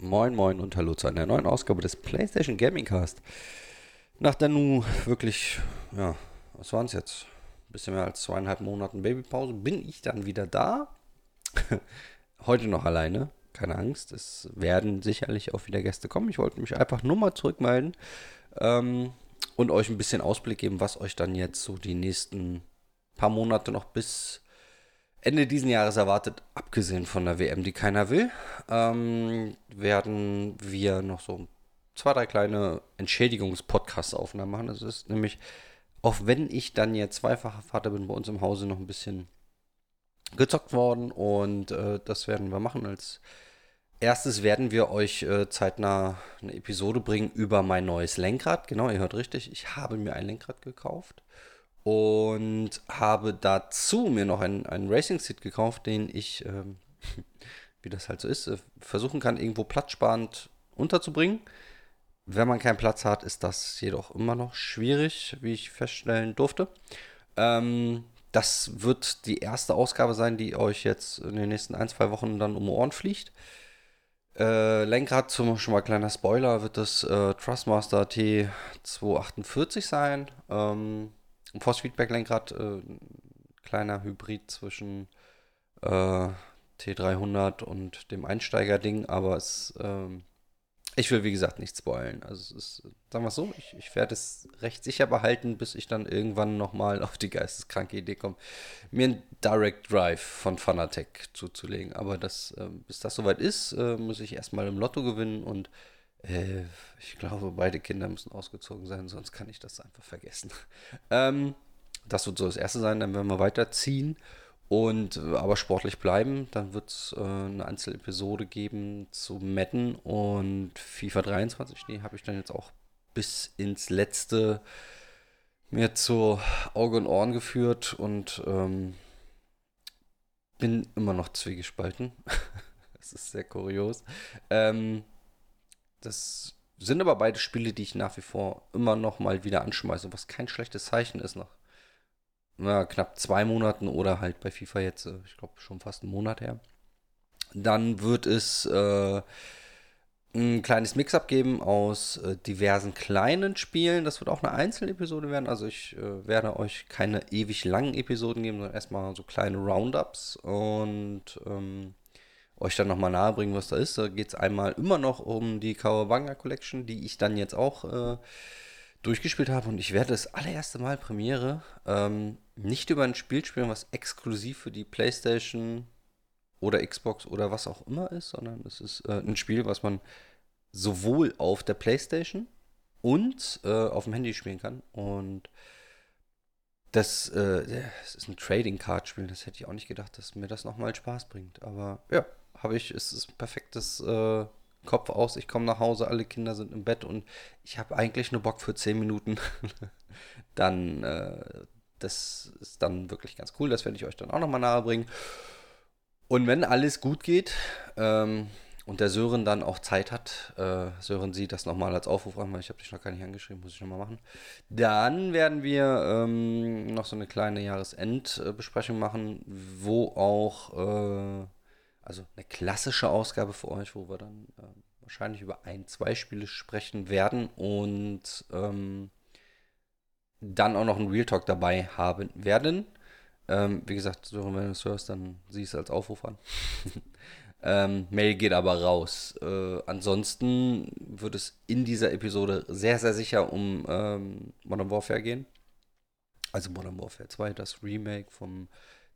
Moin Moin und Hallo zu einer neuen Ausgabe des PlayStation Gaming Cast. Nach der nu wirklich, ja, was waren es jetzt? Ein bisschen mehr als zweieinhalb Monaten Babypause bin ich dann wieder da. Heute noch alleine, keine Angst. Es werden sicherlich auch wieder Gäste kommen. Ich wollte mich einfach nur mal zurückmelden ähm, und euch ein bisschen Ausblick geben, was euch dann jetzt so die nächsten paar Monate noch bis Ende diesen Jahres erwartet, abgesehen von der WM, die keiner will, ähm, werden wir noch so zwei, drei kleine Entschädigungs-Podcast-Aufnahmen machen. Das ist nämlich, auch wenn ich dann jetzt zweifacher Vater bin, bei uns im Hause noch ein bisschen gezockt worden und äh, das werden wir machen. Als erstes werden wir euch äh, zeitnah eine Episode bringen über mein neues Lenkrad. Genau, ihr hört richtig, ich habe mir ein Lenkrad gekauft und habe dazu mir noch einen, einen Racing Seat gekauft, den ich, ähm, wie das halt so ist, äh, versuchen kann, irgendwo platzsparend unterzubringen. Wenn man keinen Platz hat, ist das jedoch immer noch schwierig, wie ich feststellen durfte. Ähm, das wird die erste Ausgabe sein, die euch jetzt in den nächsten ein, zwei Wochen dann um Ohren fliegt. Äh, Lenkrad, zum, schon mal kleiner Spoiler, wird das äh, Trustmaster T248 sein. Ähm, Force-Feedback-Lenkrad, äh, kleiner Hybrid zwischen äh, T300 und dem Einsteiger-Ding, aber es, ähm, ich will wie gesagt nicht spoilen. Also ist, sagen wir es so, ich, ich werde es recht sicher behalten, bis ich dann irgendwann nochmal auf die geisteskranke Idee komme, mir ein Direct Drive von Fanatec zuzulegen. Aber das, äh, bis das soweit ist, äh, muss ich erstmal im Lotto gewinnen und äh, ich glaube, beide Kinder müssen ausgezogen sein, sonst kann ich das einfach vergessen. ähm, das wird so das erste sein, dann werden wir weiterziehen und äh, aber sportlich bleiben. Dann wird es äh, eine Einzelepisode geben zu Madden und FIFA 23. Die habe ich dann jetzt auch bis ins letzte mir zu Auge und Ohren geführt und ähm, bin immer noch zwiegespalten. das ist sehr kurios. Ähm, das sind aber beide Spiele, die ich nach wie vor immer noch mal wieder anschmeiße, was kein schlechtes Zeichen ist nach na, knapp zwei Monaten oder halt bei FIFA jetzt, äh, ich glaube, schon fast einen Monat her. Dann wird es äh, ein kleines Mix-up geben aus äh, diversen kleinen Spielen. Das wird auch eine Einzelepisode werden. Also ich äh, werde euch keine ewig langen Episoden geben, sondern erstmal so kleine Roundups. Und ähm, euch dann nochmal nahebringen, was da ist. Da geht es einmal immer noch um die Kawabanga Collection, die ich dann jetzt auch äh, durchgespielt habe. Und ich werde das allererste Mal Premiere ähm, nicht über ein Spiel spielen, was exklusiv für die PlayStation oder Xbox oder was auch immer ist, sondern es ist äh, ein Spiel, was man sowohl auf der PlayStation und äh, auf dem Handy spielen kann. Und das, äh, das ist ein Trading Card Spiel. Das hätte ich auch nicht gedacht, dass mir das nochmal Spaß bringt. Aber ja, habe ich, es ist ein perfektes äh, Kopf aus, ich komme nach Hause, alle Kinder sind im Bett und ich habe eigentlich nur Bock für 10 Minuten. dann, äh, das ist dann wirklich ganz cool, das werde ich euch dann auch nochmal nahe bringen. Und wenn alles gut geht, ähm, und der Sören dann auch Zeit hat, äh, Sören sieht das nochmal als Aufruf an, weil ich habe dich noch gar nicht angeschrieben, muss ich nochmal machen. Dann werden wir ähm, noch so eine kleine Jahresendbesprechung machen, wo auch äh, also eine klassische Ausgabe für euch, wo wir dann äh, wahrscheinlich über ein, zwei Spiele sprechen werden und ähm, dann auch noch ein Real Talk dabei haben werden. Ähm, wie gesagt, wenn du es hörst, dann sieh es als Aufruf an. ähm, Mail geht aber raus. Äh, ansonsten wird es in dieser Episode sehr, sehr sicher um ähm, Modern Warfare gehen. Also Modern Warfare 2, das Remake vom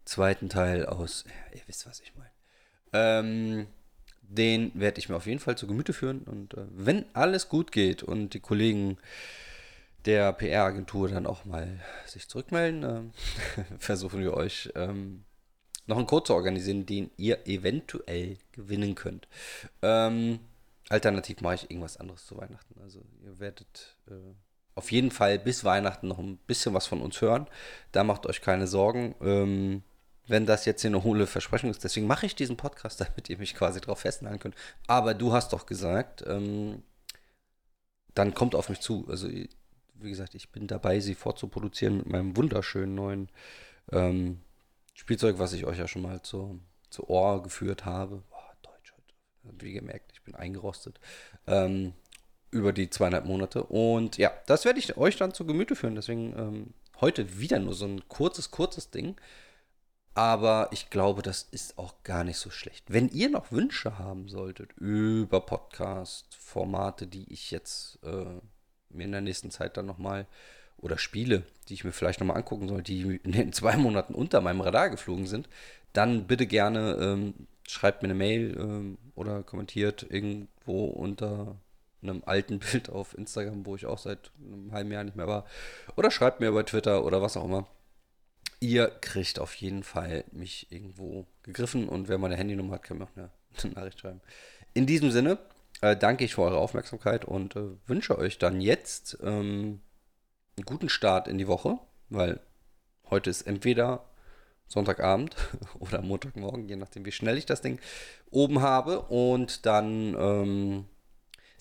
zweiten Teil aus. Ja, ihr wisst, was ich meine. Ähm, den werde ich mir auf jeden Fall zu Gemüte führen. Und äh, wenn alles gut geht und die Kollegen der PR-Agentur dann auch mal sich zurückmelden, äh, versuchen wir euch ähm, noch einen Code zu organisieren, den ihr eventuell gewinnen könnt. Ähm, alternativ mache ich irgendwas anderes zu Weihnachten. Also ihr werdet äh, auf jeden Fall bis Weihnachten noch ein bisschen was von uns hören. Da macht euch keine Sorgen. Ähm, wenn das jetzt eine hohle Versprechung ist. Deswegen mache ich diesen Podcast, damit ihr mich quasi drauf festnageln könnt. Aber du hast doch gesagt, ähm, dann kommt auf mich zu. Also, wie gesagt, ich bin dabei, sie vorzuproduzieren mit meinem wunderschönen neuen ähm, Spielzeug, was ich euch ja schon mal zu, zu Ohr geführt habe. Boah, Deutsch heute. Wie gemerkt, ich bin eingerostet. Ähm, über die zweieinhalb Monate. Und ja, das werde ich euch dann zu Gemüte führen. Deswegen ähm, heute wieder nur so ein kurzes, kurzes Ding. Aber ich glaube, das ist auch gar nicht so schlecht. Wenn ihr noch Wünsche haben solltet über Podcast-Formate, die ich jetzt äh, mir in der nächsten Zeit dann nochmal oder Spiele, die ich mir vielleicht nochmal angucken soll, die in den zwei Monaten unter meinem Radar geflogen sind, dann bitte gerne ähm, schreibt mir eine Mail ähm, oder kommentiert irgendwo unter einem alten Bild auf Instagram, wo ich auch seit einem halben Jahr nicht mehr war. Oder schreibt mir über Twitter oder was auch immer. Ihr kriegt auf jeden Fall mich irgendwo gegriffen und wer meine Handynummer hat, kann mir auch eine, eine Nachricht schreiben. In diesem Sinne äh, danke ich für eure Aufmerksamkeit und äh, wünsche euch dann jetzt ähm, einen guten Start in die Woche, weil heute ist entweder Sonntagabend oder Montagmorgen, je nachdem, wie schnell ich das Ding oben habe. Und dann ähm,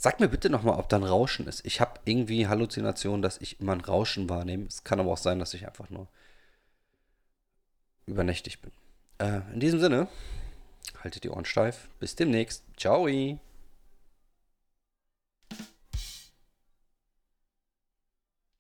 Sag mir bitte nochmal, ob da ein Rauschen ist. Ich habe irgendwie Halluzinationen, dass ich immer ein Rauschen wahrnehme. Es kann aber auch sein, dass ich einfach nur übernächtig bin. Äh, in diesem Sinne, haltet die Ohren steif. Bis demnächst. Ciao.